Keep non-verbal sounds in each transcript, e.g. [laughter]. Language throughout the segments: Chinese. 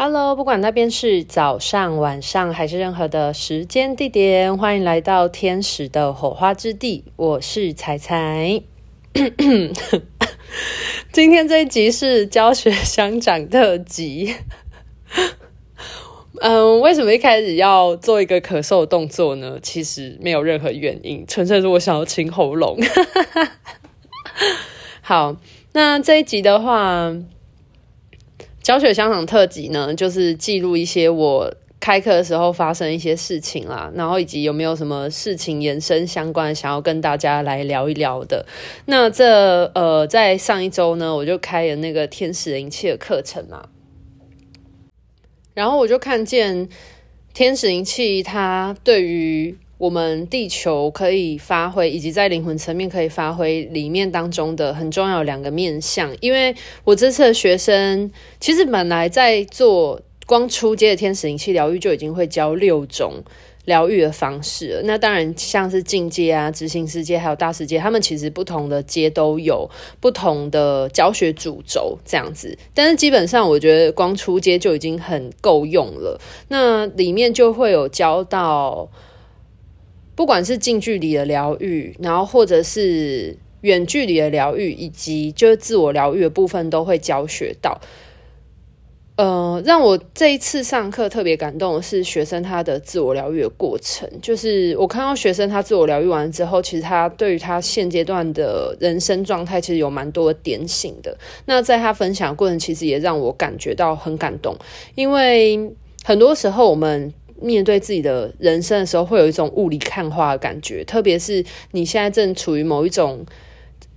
Hello，不管那边是早上、晚上还是任何的时间地点，欢迎来到天使的火花之地。我是彩彩。[coughs] 今天这一集是教学相长特辑。[laughs] 嗯，为什么一开始要做一个咳嗽的动作呢？其实没有任何原因，纯粹是我想要清喉咙。[laughs] 好，那这一集的话。教学相长特辑呢，就是记录一些我开课的时候发生一些事情啦，然后以及有没有什么事情延伸相关，想要跟大家来聊一聊的。那这呃，在上一周呢，我就开了那个天使灵气的课程嘛，然后我就看见天使灵气它对于。我们地球可以发挥，以及在灵魂层面可以发挥里面当中的很重要两个面向。因为我这次的学生其实本来在做光初阶的天使灵气疗愈就已经会教六种疗愈的方式。那当然像是进阶啊、执行世界还有大世界，他们其实不同的阶都有不同的教学主轴这样子。但是基本上我觉得光初阶就已经很够用了。那里面就会有教到。不管是近距离的疗愈，然后或者是远距离的疗愈，以及就是自我疗愈的部分，都会教学到。呃，让我这一次上课特别感动的是学生他的自我疗愈的过程。就是我看到学生他自我疗愈完之后，其实他对于他现阶段的人生状态，其实有蛮多的点醒的。那在他分享的过程，其实也让我感觉到很感动，因为很多时候我们。面对自己的人生的时候，会有一种雾里看花的感觉。特别是你现在正处于某一种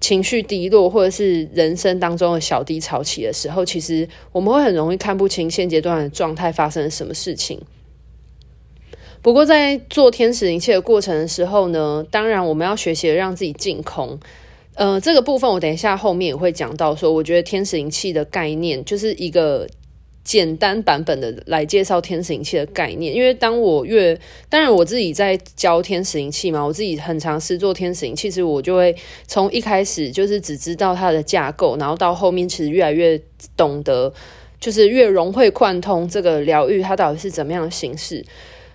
情绪低落，或者是人生当中的小低潮期的时候，其实我们会很容易看不清现阶段的状态发生了什么事情。不过，在做天使灵气的过程的时候呢，当然我们要学习让自己净空。呃，这个部分我等一下后面也会讲到。说，我觉得天使灵气的概念就是一个。简单版本的来介绍天使仪器的概念，因为当我越当然我自己在教天使仪器嘛，我自己很尝试做天使仪器，其实我就会从一开始就是只知道它的架构，然后到后面其实越来越懂得，就是越融会贯通这个疗愈它到底是怎么样的形式。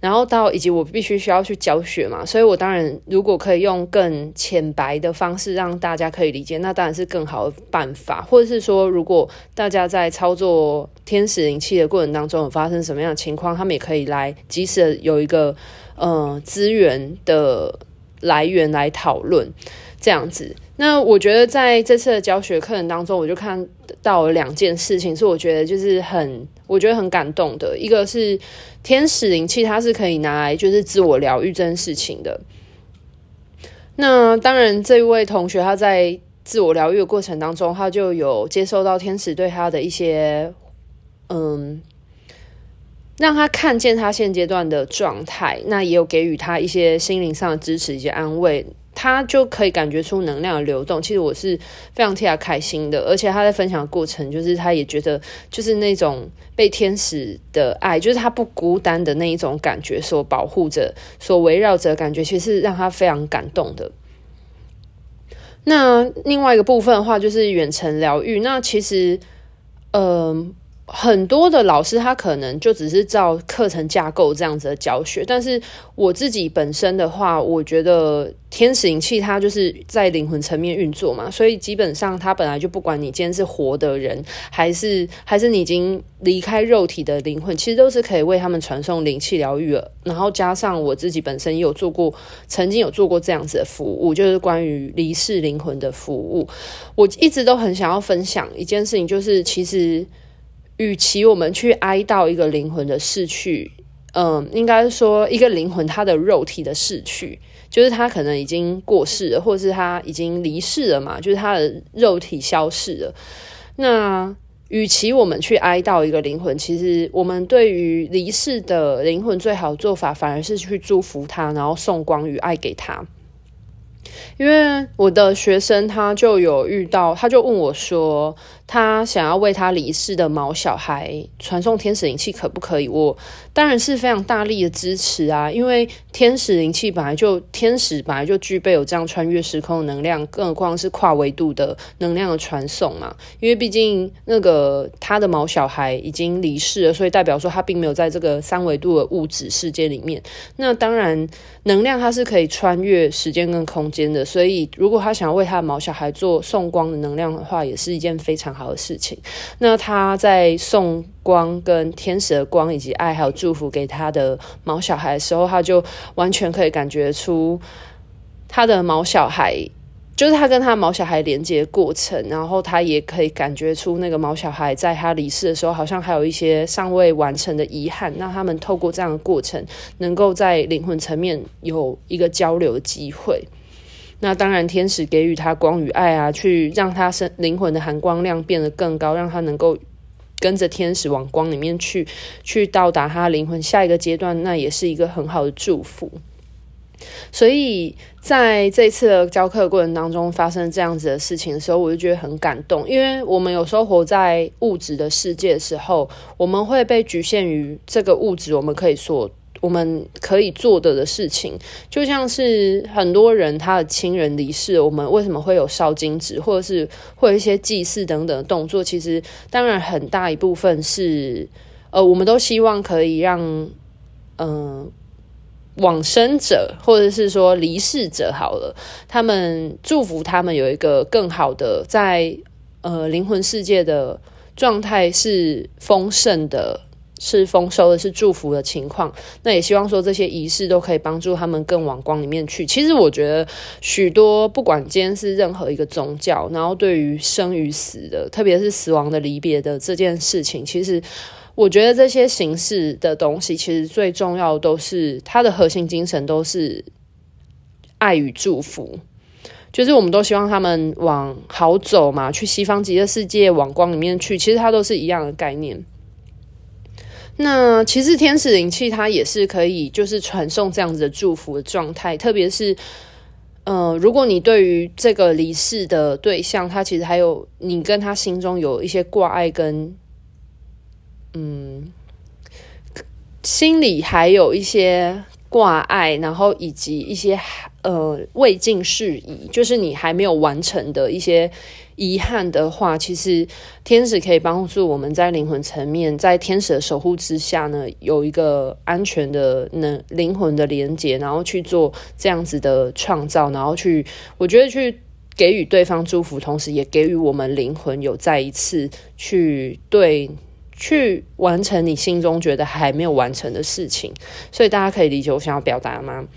然后到以及我必须需要去教学嘛，所以我当然如果可以用更浅白的方式让大家可以理解，那当然是更好的办法。或者是说，如果大家在操作天使灵气的过程当中有发生什么样的情况，他们也可以来及时有一个呃资源的来源来讨论这样子。那我觉得在这次的教学课程当中，我就看到了两件事情，是我觉得就是很我觉得很感动的。一个是天使灵气，它是可以拿来就是自我疗愈这件事情的。那当然，这一位同学他在自我疗愈的过程当中，他就有接受到天使对他的一些嗯，让他看见他现阶段的状态，那也有给予他一些心灵上的支持以及安慰。他就可以感觉出能量的流动，其实我是非常替他开心的。而且他在分享的过程，就是他也觉得，就是那种被天使的爱，就是他不孤单的那一种感觉，所保护着、所围绕着感觉，其实是让他非常感动的。那另外一个部分的话，就是远程疗愈。那其实，嗯、很多的老师他可能就只是照课程架构这样子的教学，但是我自己本身的话，我觉得天使灵气它就是在灵魂层面运作嘛，所以基本上它本来就不管你今天是活的人，还是 [laughs] 还是你已经离开肉体的灵魂，其实都是可以为他们传送灵气疗愈了。然后加上我自己本身也有做过，曾经有做过这样子的服务，就是关于离世灵魂的服务。我一直都很想要分享一件事情，就是其实。与其我们去哀悼一个灵魂的逝去，嗯，应该说一个灵魂它的肉体的逝去，就是他可能已经过世了，或者是他已经离世了嘛，就是他的肉体消逝了。那与其我们去哀悼一个灵魂，其实我们对于离世的灵魂最好的做法，反而是去祝福他，然后送光与爱给他。因为我的学生他就有遇到，他就问我说，他想要为他离世的毛小孩传送天使灵气，可不可以？我当然是非常大力的支持啊！因为天使灵气本来就天使本来就具备有这样穿越时空的能量，更何况是跨维度的能量的传送嘛。因为毕竟那个他的毛小孩已经离世了，所以代表说他并没有在这个三维度的物质世界里面。那当然，能量它是可以穿越时间跟空间的，所以如果他想要为他的毛小孩做送光的能量的话，也是一件非常好的事情。那他在送光、跟天使的光以及爱还有祝福给他的毛小孩的时候，他就完全可以感觉出他的毛小孩，就是他跟他毛小孩连接的过程，然后他也可以感觉出那个毛小孩在他离世的时候，好像还有一些尚未完成的遗憾。那他们透过这样的过程，能够在灵魂层面有一个交流的机会。那当然，天使给予他光与爱啊，去让他生灵魂的含光量变得更高，让他能够跟着天使往光里面去，去到达他灵魂下一个阶段，那也是一个很好的祝福。所以在这次的教课过程当中发生这样子的事情的时候，我就觉得很感动，因为我们有时候活在物质的世界的时候，我们会被局限于这个物质，我们可以所。我们可以做的的事情，就像是很多人他的亲人离世，我们为什么会有烧金纸，或者是会有一些祭祀等等动作？其实，当然很大一部分是，呃，我们都希望可以让，嗯、往生者或者是说离世者好了，他们祝福他们有一个更好的在呃灵魂世界的状态是丰盛的。是丰收的，是祝福的情况。那也希望说这些仪式都可以帮助他们更往光里面去。其实我觉得许多不管今天是任何一个宗教，然后对于生与死的，特别是死亡的离别的这件事情，其实我觉得这些形式的东西，其实最重要都是它的核心精神都是爱与祝福。就是我们都希望他们往好走嘛，去西方极乐世界往光里面去。其实它都是一样的概念。那其实天使灵气它也是可以，就是传送这样子的祝福的状态。特别是，呃，如果你对于这个离世的对象，他其实还有你跟他心中有一些挂碍，跟嗯，心里还有一些挂碍，然后以及一些呃未尽事宜，就是你还没有完成的一些。遗憾的话，其实天使可以帮助我们在灵魂层面，在天使的守护之下呢，有一个安全的能灵魂的连接，然后去做这样子的创造，然后去，我觉得去给予对方祝福，同时也给予我们灵魂有再一次去对去完成你心中觉得还没有完成的事情。所以大家可以理解我想要表达吗？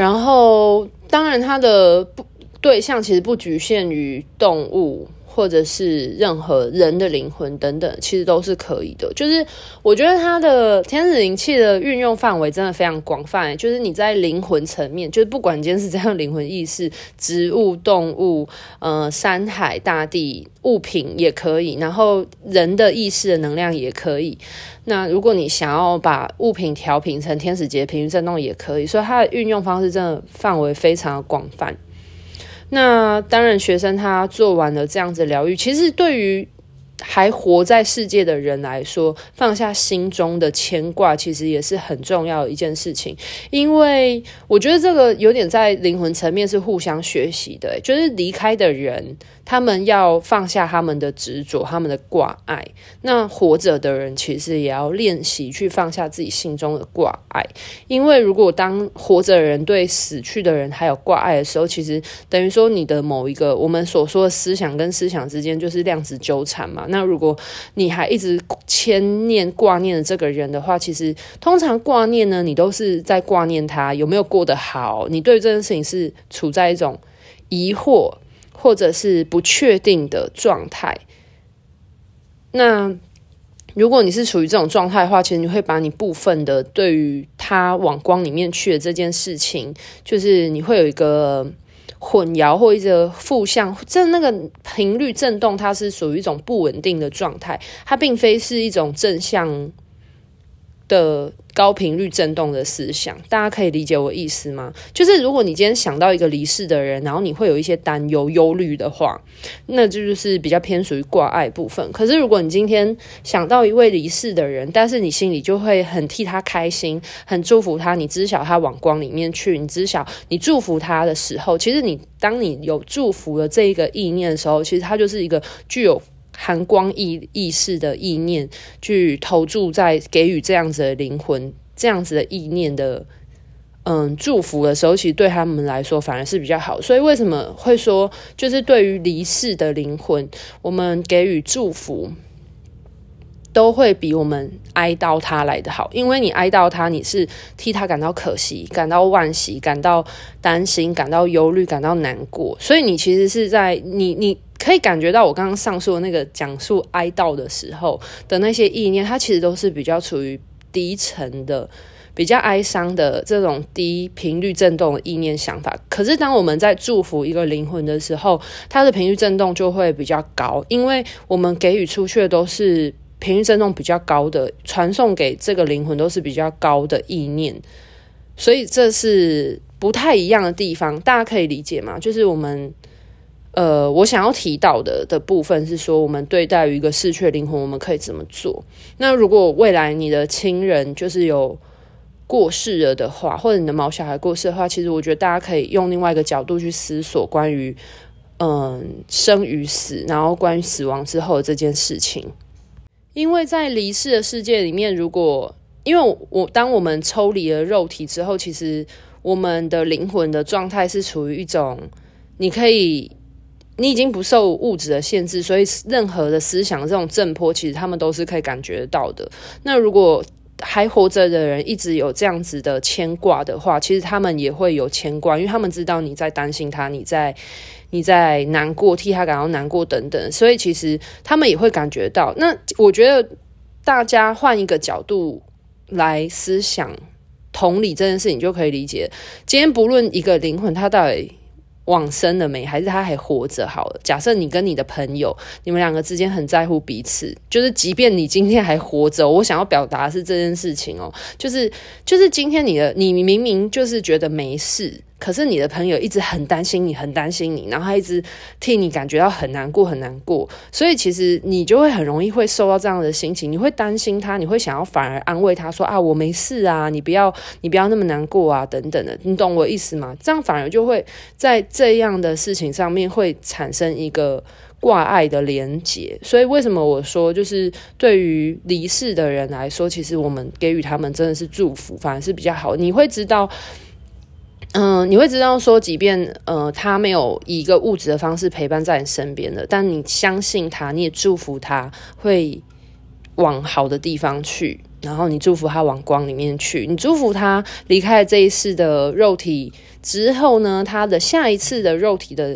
然后，当然他的不。对象其实不局限于动物，或者是任何人的灵魂等等，其实都是可以的。就是我觉得它的天使灵气的运用范围真的非常广泛。就是你在灵魂层面，就是不管今天是这样灵魂意识，植物、动物、呃，山海、大地、物品也可以，然后人的意识的能量也可以。那如果你想要把物品调频成天使节频率振动，也可以。所以它的运用方式真的范围非常的广泛。那当然，学生他做完了这样子疗愈，其实对于还活在世界的人来说，放下心中的牵挂，其实也是很重要的一件事情。因为我觉得这个有点在灵魂层面是互相学习的，就是离开的人。他们要放下他们的执着，他们的挂碍。那活着的人其实也要练习去放下自己心中的挂碍，因为如果当活着的人对死去的人还有挂碍的时候，其实等于说你的某一个我们所说的思想跟思想之间就是量子纠缠嘛。那如果你还一直牵念挂念的这个人的话，其实通常挂念呢，你都是在挂念他有没有过得好，你对这件事情是处在一种疑惑。或者是不确定的状态。那如果你是处于这种状态的话，其实你会把你部分的对于他往光里面去的这件事情，就是你会有一个混淆或者负向，这那个频率震动，它是属于一种不稳定的状态，它并非是一种正向。的高频率震动的思想，大家可以理解我意思吗？就是如果你今天想到一个离世的人，然后你会有一些担忧、忧虑的话，那这就是比较偏属于挂碍部分。可是如果你今天想到一位离世的人，但是你心里就会很替他开心，很祝福他，你知晓他往光里面去，你知晓你祝福他的时候，其实你当你有祝福的这一个意念的时候，其实它就是一个具有。含光意意识的意念，去投注在给予这样子的灵魂，这样子的意念的，嗯，祝福的时候，其实对他们来说反而是比较好。所以为什么会说，就是对于离世的灵魂，我们给予祝福，都会比我们哀悼他来得好。因为你哀悼他，你是替他感到可惜、感到惋惜、感到担心、感到忧虑、感到难过。所以你其实是在你你。可以感觉到我刚刚上述的那个讲述哀悼的时候的那些意念，它其实都是比较处于低沉的、比较哀伤的这种低频率震动的意念想法。可是当我们在祝福一个灵魂的时候，它的频率震动就会比较高，因为我们给予出去的都是频率震动比较高的，传送给这个灵魂都是比较高的意念，所以这是不太一样的地方，大家可以理解吗？就是我们。呃，我想要提到的的部分是说，我们对待于一个逝去的灵魂，我们可以怎么做？那如果未来你的亲人就是有过世了的话，或者你的毛小孩过世的话，其实我觉得大家可以用另外一个角度去思索关于嗯生与死，然后关于死亡之后的这件事情。因为在离世的世界里面，如果因为我，我当我们抽离了肉体之后，其实我们的灵魂的状态是处于一种你可以。你已经不受物质的限制，所以任何的思想这种震波，其实他们都是可以感觉到的。那如果还活着的人一直有这样子的牵挂的话，其实他们也会有牵挂，因为他们知道你在担心他，你在你在难过，替他感到难过等等，所以其实他们也会感觉到。那我觉得大家换一个角度来思想，同理这件事情就可以理解。今天不论一个灵魂，他到底。往生了没？还是他还活着？好了，假设你跟你的朋友，你们两个之间很在乎彼此，就是即便你今天还活着，我想要表达的是这件事情哦，就是就是今天你的你明明就是觉得没事。可是你的朋友一直很担心你，很担心你，然后他一直替你感觉到很难过，很难过。所以其实你就会很容易会受到这样的心情，你会担心他，你会想要反而安慰他说啊，我没事啊，你不要你不要那么难过啊，等等的，你懂我意思吗？这样反而就会在这样的事情上面会产生一个挂碍的连结。所以为什么我说，就是对于离世的人来说，其实我们给予他们真的是祝福，反而是比较好。你会知道。嗯、你会知道说，即便呃他没有以一个物质的方式陪伴在你身边的，但你相信他，你也祝福他会往好的地方去，然后你祝福他往光里面去，你祝福他离开了这一世的肉体之后呢，他的下一次的肉体的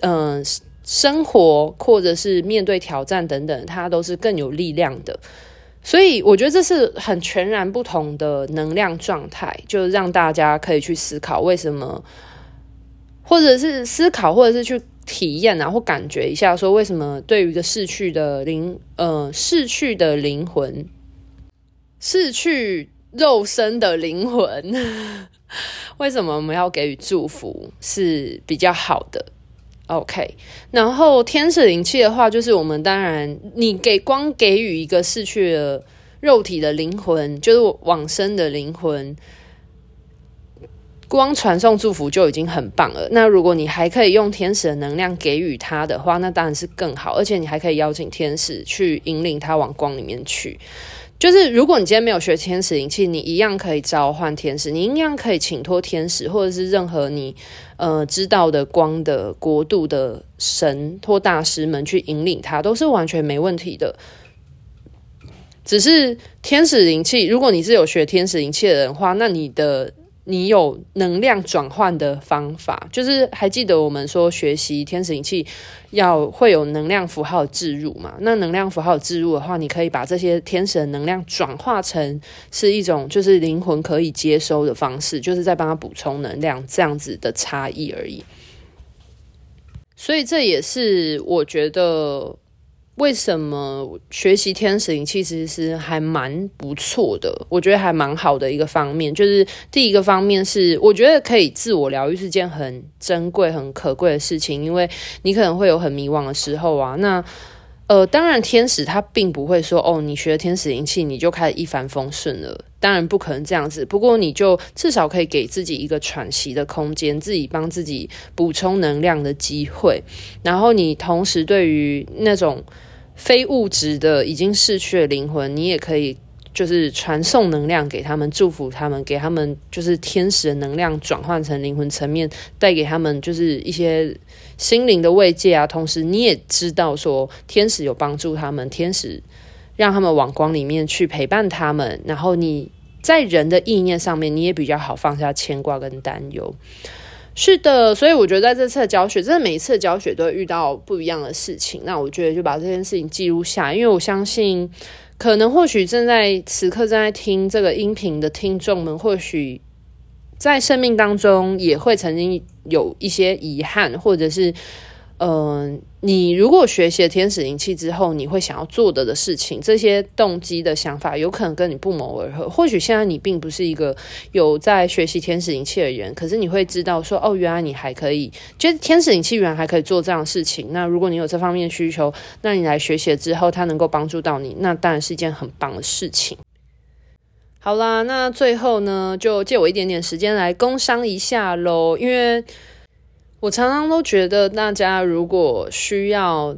嗯、呃、生活或者是面对挑战等等，他都是更有力量的。所以我觉得这是很全然不同的能量状态，就让大家可以去思考为什么，或者是思考，或者是去体验啊，或感觉一下，说为什么对于一个逝去的灵，呃，逝去的灵魂，逝去肉身的灵魂，[laughs] 为什么我们要给予祝福是比较好的？？OK，然后天使灵气的话，就是我们当然，你给光给予一个逝去了肉体的灵魂，就是往生的灵魂，光传送祝福就已经很棒了。那如果你还可以用天使的能量给予他的话，那当然是更好。而且你还可以邀请天使去引领他往光里面去。就是如果你今天没有学天使灵气，你一样可以召唤天使，你一样可以请托天使，或者是任何你呃知道的光的国度的神托大师们去引领他，都是完全没问题的。只是天使灵气，如果你是有学天使灵气的人的话，那你的。你有能量转换的方法，就是还记得我们说学习天使灵气要会有能量符号置入嘛？那能量符号置入的话，你可以把这些天使的能量转化成是一种就是灵魂可以接收的方式，就是在帮他补充能量这样子的差异而已。所以这也是我觉得。为什么学习天使灵气其实是还蛮不错的？我觉得还蛮好的一个方面，就是第一个方面是我觉得可以自我疗愈是件很珍贵、很可贵的事情，因为你可能会有很迷惘的时候啊。那呃，当然天使他并不会说哦，你学了天使灵气你就开始一帆风顺了，当然不可能这样子。不过你就至少可以给自己一个喘息的空间，自己帮自己补充能量的机会，然后你同时对于那种。非物质的已经逝去的灵魂，你也可以就是传送能量给他们，祝福他们，给他们就是天使的能量转换成灵魂层面，带给他们就是一些心灵的慰藉啊。同时，你也知道说天使有帮助他们，天使让他们往光里面去陪伴他们，然后你在人的意念上面，你也比较好放下牵挂跟担忧。是的，所以我觉得在这次的教学，真的每一次的教学都会遇到不一样的事情。那我觉得就把这件事情记录下，因为我相信，可能或许正在此刻正在听这个音频的听众们，或许在生命当中也会曾经有一些遗憾，或者是。嗯、你如果学习了天使灵气之后，你会想要做的的事情，这些动机的想法，有可能跟你不谋而合。或许现在你并不是一个有在学习天使灵气的人，可是你会知道说，哦，原来你还可以，觉得天使灵气原来还可以做这样的事情。那如果你有这方面的需求，那你来学习了之后，它能够帮助到你，那当然是一件很棒的事情。好啦，那最后呢，就借我一点点时间来工商一下喽，因为。我常常都觉得，大家如果需要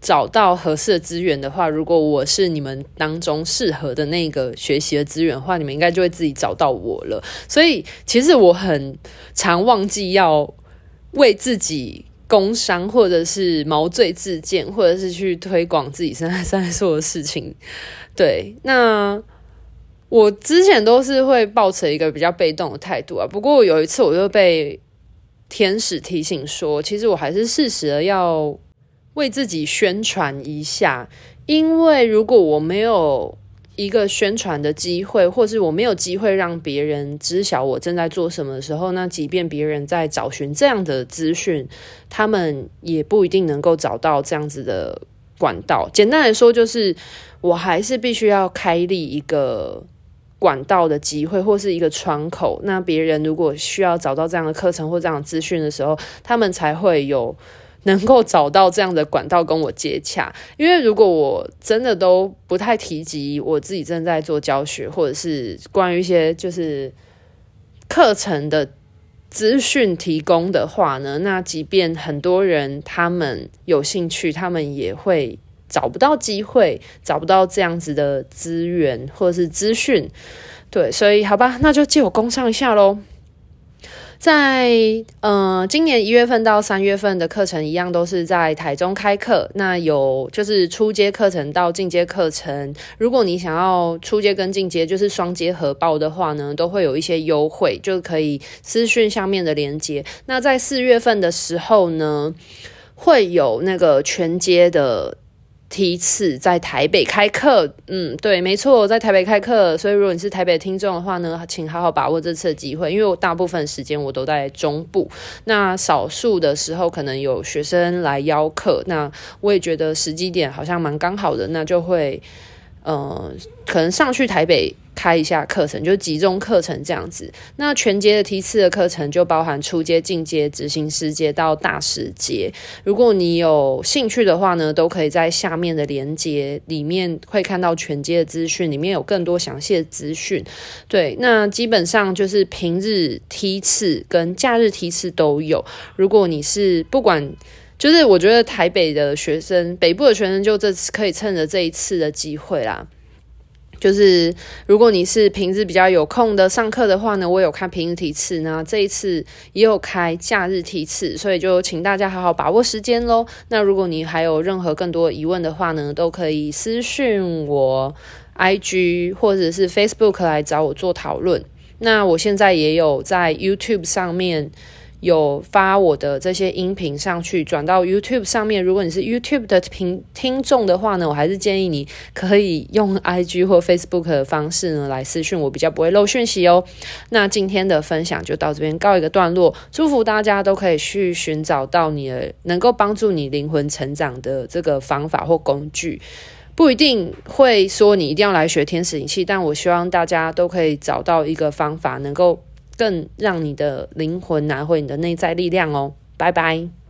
找到合适的资源的话，如果我是你们当中适合的那个学习的资源的话，你们应该就会自己找到我了。所以，其实我很常忘记要为自己工商，或者是毛遂自荐，或者是去推广自己现在在做的事情。对，那我之前都是会抱持一个比较被动的态度啊。不过有一次，我就被。天使提醒说：“其实我还是适时的要为自己宣传一下，因为如果我没有一个宣传的机会，或是我没有机会让别人知晓我正在做什么的时候，那即便别人在找寻这样的资讯，他们也不一定能够找到这样子的管道。简单来说，就是我还是必须要开立一个。”管道的机会或是一个窗口，那别人如果需要找到这样的课程或这样的资讯的时候，他们才会有能够找到这样的管道跟我接洽。因为如果我真的都不太提及我自己正在做教学，或者是关于一些就是课程的资讯提供的话呢，那即便很多人他们有兴趣，他们也会。找不到机会，找不到这样子的资源或者是资讯，对，所以好吧，那就借我工上一下喽。在呃，今年一月份到三月份的课程一样都是在台中开课，那有就是初阶课程到进阶课程。如果你想要初阶跟进阶就是双阶合报的话呢，都会有一些优惠，就可以私讯下面的连接。那在四月份的时候呢，会有那个全阶的。第一次在台北开课，嗯，对，没错，在台北开课。所以如果你是台北听众的话呢，请好好把握这次的机会，因为我大部分时间我都在中部，那少数的时候可能有学生来邀课，那我也觉得时机点好像蛮刚好的，那就会，呃，可能上去台北。开一下课程，就集中课程这样子。那全阶的梯次的课程就包含初阶、进阶、执行师阶到大师阶。如果你有兴趣的话呢，都可以在下面的连接里面会看到全阶的资讯，里面有更多详细的资讯。对，那基本上就是平日梯次跟假日梯次都有。如果你是不管，就是我觉得台北的学生、北部的学生，就这次可以趁着这一次的机会啦。就是如果你是平日比较有空的上课的话呢，我有开平日梯次呢，这一次也有开假日梯次，所以就请大家好好把握时间喽。那如果你还有任何更多疑问的话呢，都可以私讯我 IG 或者是 Facebook 来找我做讨论。那我现在也有在 YouTube 上面。有发我的这些音频上去，转到 YouTube 上面。如果你是 YouTube 的听听众的话呢，我还是建议你可以用 IG 或 Facebook 的方式呢来私讯我，比较不会漏讯息哦。那今天的分享就到这边告一个段落，祝福大家都可以去寻找到你的能够帮助你灵魂成长的这个方法或工具。不一定会说你一定要来学天使灵气，但我希望大家都可以找到一个方法，能够更让你的灵魂拿回你的内在力量哦。拜拜。